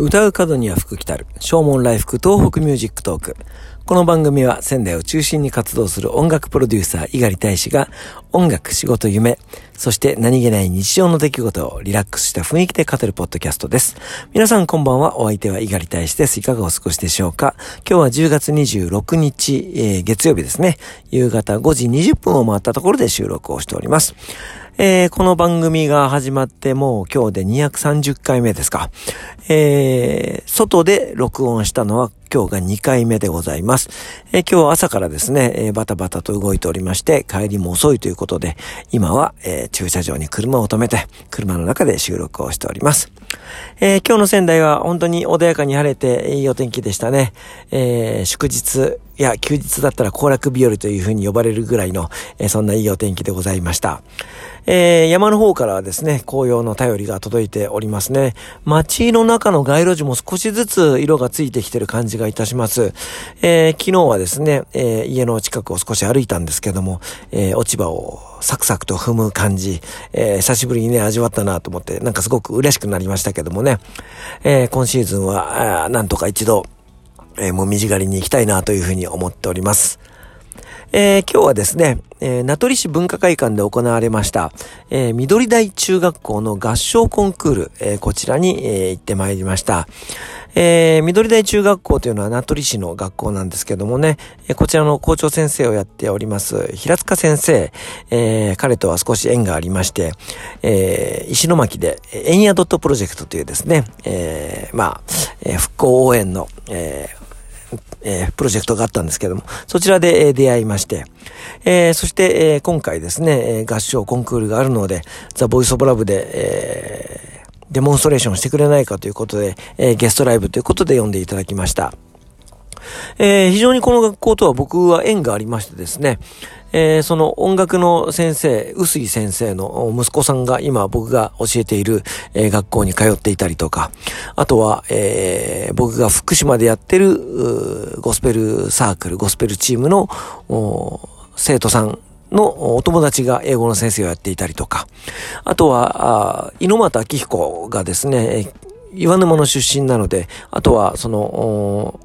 唱う門には福来たる、唱門来福 TOHOKU MUSIC TALK。この番組は仙台を中心に活動する音楽プロデューサー、猪狩大使が音楽、仕事、夢、そして何気ない日常の出来事をリラックスした雰囲気で語るポッドキャストです。皆さんこんばんは、お相手は猪狩大使です。いかがお過ごしでしょうか？今日は10月26日、えー、月曜日ですね。夕方5時20分を回ったところで収録をしております。えー、この番組が始まってもう今日で230回目ですか。えー、外で録音したのは今日が2回目でございます。えー、今日朝からですね、えー、バタバタと動いておりまして、帰りも遅いということで、今は、えー、駐車場に車を止めて、車の中で収録をしております。え、今日の仙台は本当に穏やかに晴れていいお天気でしたね。え、祝日、いや、休日だったら行楽日和というふうに呼ばれるぐらいの、えー、そんないいお天気でございました。えー、山の方からはですね、紅葉の便りが届いておりますね。街の中の街路樹も少しずつ色がついてきてる感じがいたします。えー、昨日はですね、えー、家の近くを少し歩いたんですけども、え落ち葉をサクサクと踏む感じ、え久しぶりにね、味わったなと思って、なんかすごく嬉しくなりましたけどもね、え今シーズンは、なんとか一度、えもみじ狩りに行きたいなというふうに思っております。えー、今日はですね、えー、名取市文化会館で行われました、えー、緑台中学校の合唱コンクール、えー、こちらに、え、行ってまいりました。え、緑台中学校というのは名取市の学校なんですけどもね、え、こちらの校長先生をやっております、平塚先生、え、彼とは少し縁がありまして、え、石巻で、エンヤドットプロジェクトというですね、え、まあ、え、復興応援の、え、えー、プロジェクトがあったんですけども、そちらで、えー、出会いまして、えー、そして、え、今回ですね、え、合唱コンクールがあるので、ザ・ボイス・オブ・ラブで、えー、デモンストレーションしてくれないかということで、え、ゲストライブということで呼んでいただきました。えー、非常にこの学校とは僕は縁がありましてですね、えー、その音楽の先生、臼井先生の息子さんが今僕が教えている、えー、学校に通っていたりとか、あとは、えー、僕が福島でやってるゴスペルサークル、ゴスペルチームの生徒さんのお友達が英語の先生をやっていたりとか、あとは、あ猪俣明彦がですね、岩沼の出身なので、あとは、その、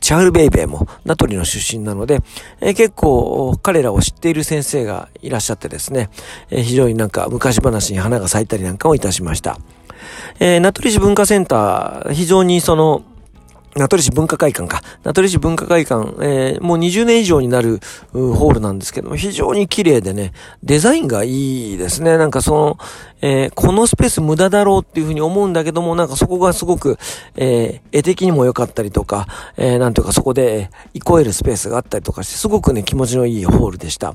チャール・ベイベーもナトリの出身なので、えー、結構彼らを知っている先生がいらっしゃってですね、えー、非常になんか昔話に花が咲いたりなんかをいたしました。えー、名取市文化センター、非常にその、名取市文化会館か。名取市文化会館、えー、もう20年以上になるホールなんですけども、非常に綺麗でね、デザインがいいですね。なんかその、えー、このスペース無駄だろうっていうふうに思うんだけども、なんかそこがすごく、えー、絵的にも良かったりとか、えー、なんとかそこで、憩えるスペースがあったりとかして、すごくね、気持ちのいいホールでした。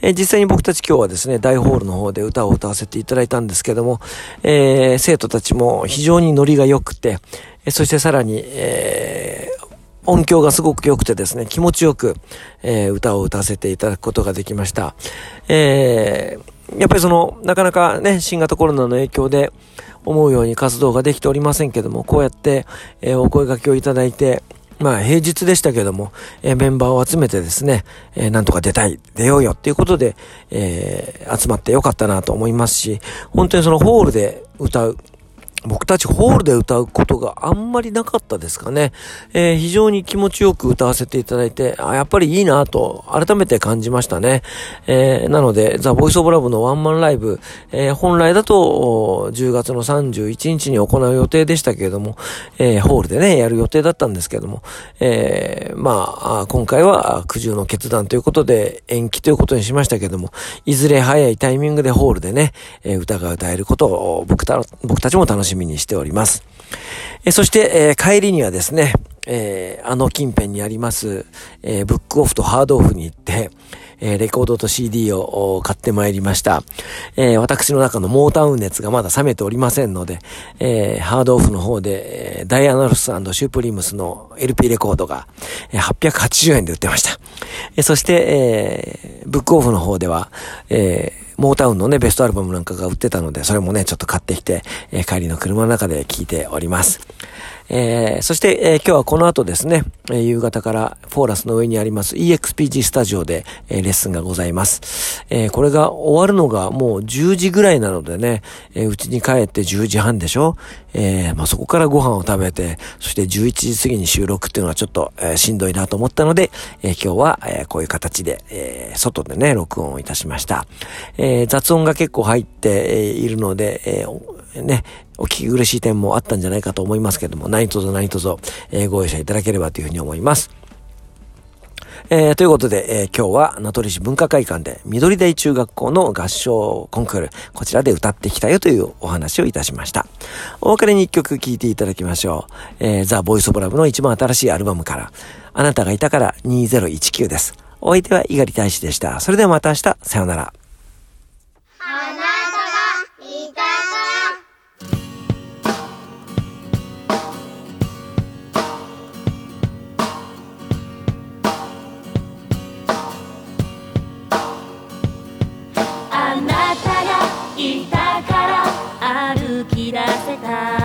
えー、実際に僕たち今日はですね、大ホールの方で歌を歌わせていただいたんですけども、えー、生徒たちも非常にノリが良くてえ、そしてさらに、えー、音響がすごく良くてですね、気持ちよく、えー、歌を歌わせていただくことができました。えー、やっぱりその、なかなかね、新型コロナの影響で思うように活動ができておりませんけども、こうやって、えー、お声掛けをいただいて、まあ平日でしたけども、えー、メンバーを集めてですね、えー、なんとか出たい、出ようよっていうことで、えー、集まってよかったなと思いますし、本当にそのホールで歌う、僕たちホールで歌うことがあんまりなかったですかね。えー、非常に気持ちよく歌わせていただいて、あ、やっぱりいいなと改めて感じましたね。えー、なので、ザ・ボイス・オブ・ラブのワンマンライブ、えー、本来だと10月の31日に行う予定でしたけれども、えホールでね、やる予定だったんですけども、えまあ、今回は苦渋の決断ということで延期ということにしましたけども、いずれ早いタイミングでホールでね、え歌が歌えることを僕た僕たちも楽しみしみにしております。えそして、え帰りにはですね、えー、あの近辺にあります、えー、ブックオフとハードオフに行って、えー、レコードと CD を買ってまいりました。え私の中のモータウン熱がまだ冷めておりませんので、えハードオフの方で、えダイアナルスシュープリームスの LP レコードが、え880円で売ってました。えそして、えブックオフの方では、えモータウンのね、ベストアルバムなんかが売ってたので、それもね、ちょっと買ってきて、えー、帰りの車の中で聴いております。えー、そして、えー、今日はこの後ですね、えー、夕方からフォーラスの上にあります EXPG スタジオで、えレッスンがございます。えこれが終わるのがもう10時ぐらいなのでね、えうちに帰って10時半でしょ？えまあ、そこからご飯を食べて、そして11時過ぎに収録っていうのはちょっと、えしんどいなと思ったので、え今日は、えこういう形で、え外でね、録音をいたしました。え雑音が結構入っているので、えね、お聞き苦しい点もあったんじゃないかと思いますけども、何卒何卒、えー、ご容赦いただければというふうに思います。えー、ということで、えー、今日は名取市文化会館で緑台中学校の合唱コンクール、こちらで歌ってきたよというお話をいたしました。お別れに一曲聴いていただきましょう。えー、ザ・ボイス・オブ・ラブの一番新しいアルバムから、あなたがいたから2019です。お相手は猪狩大使でした。それではまた明日、さようなら。私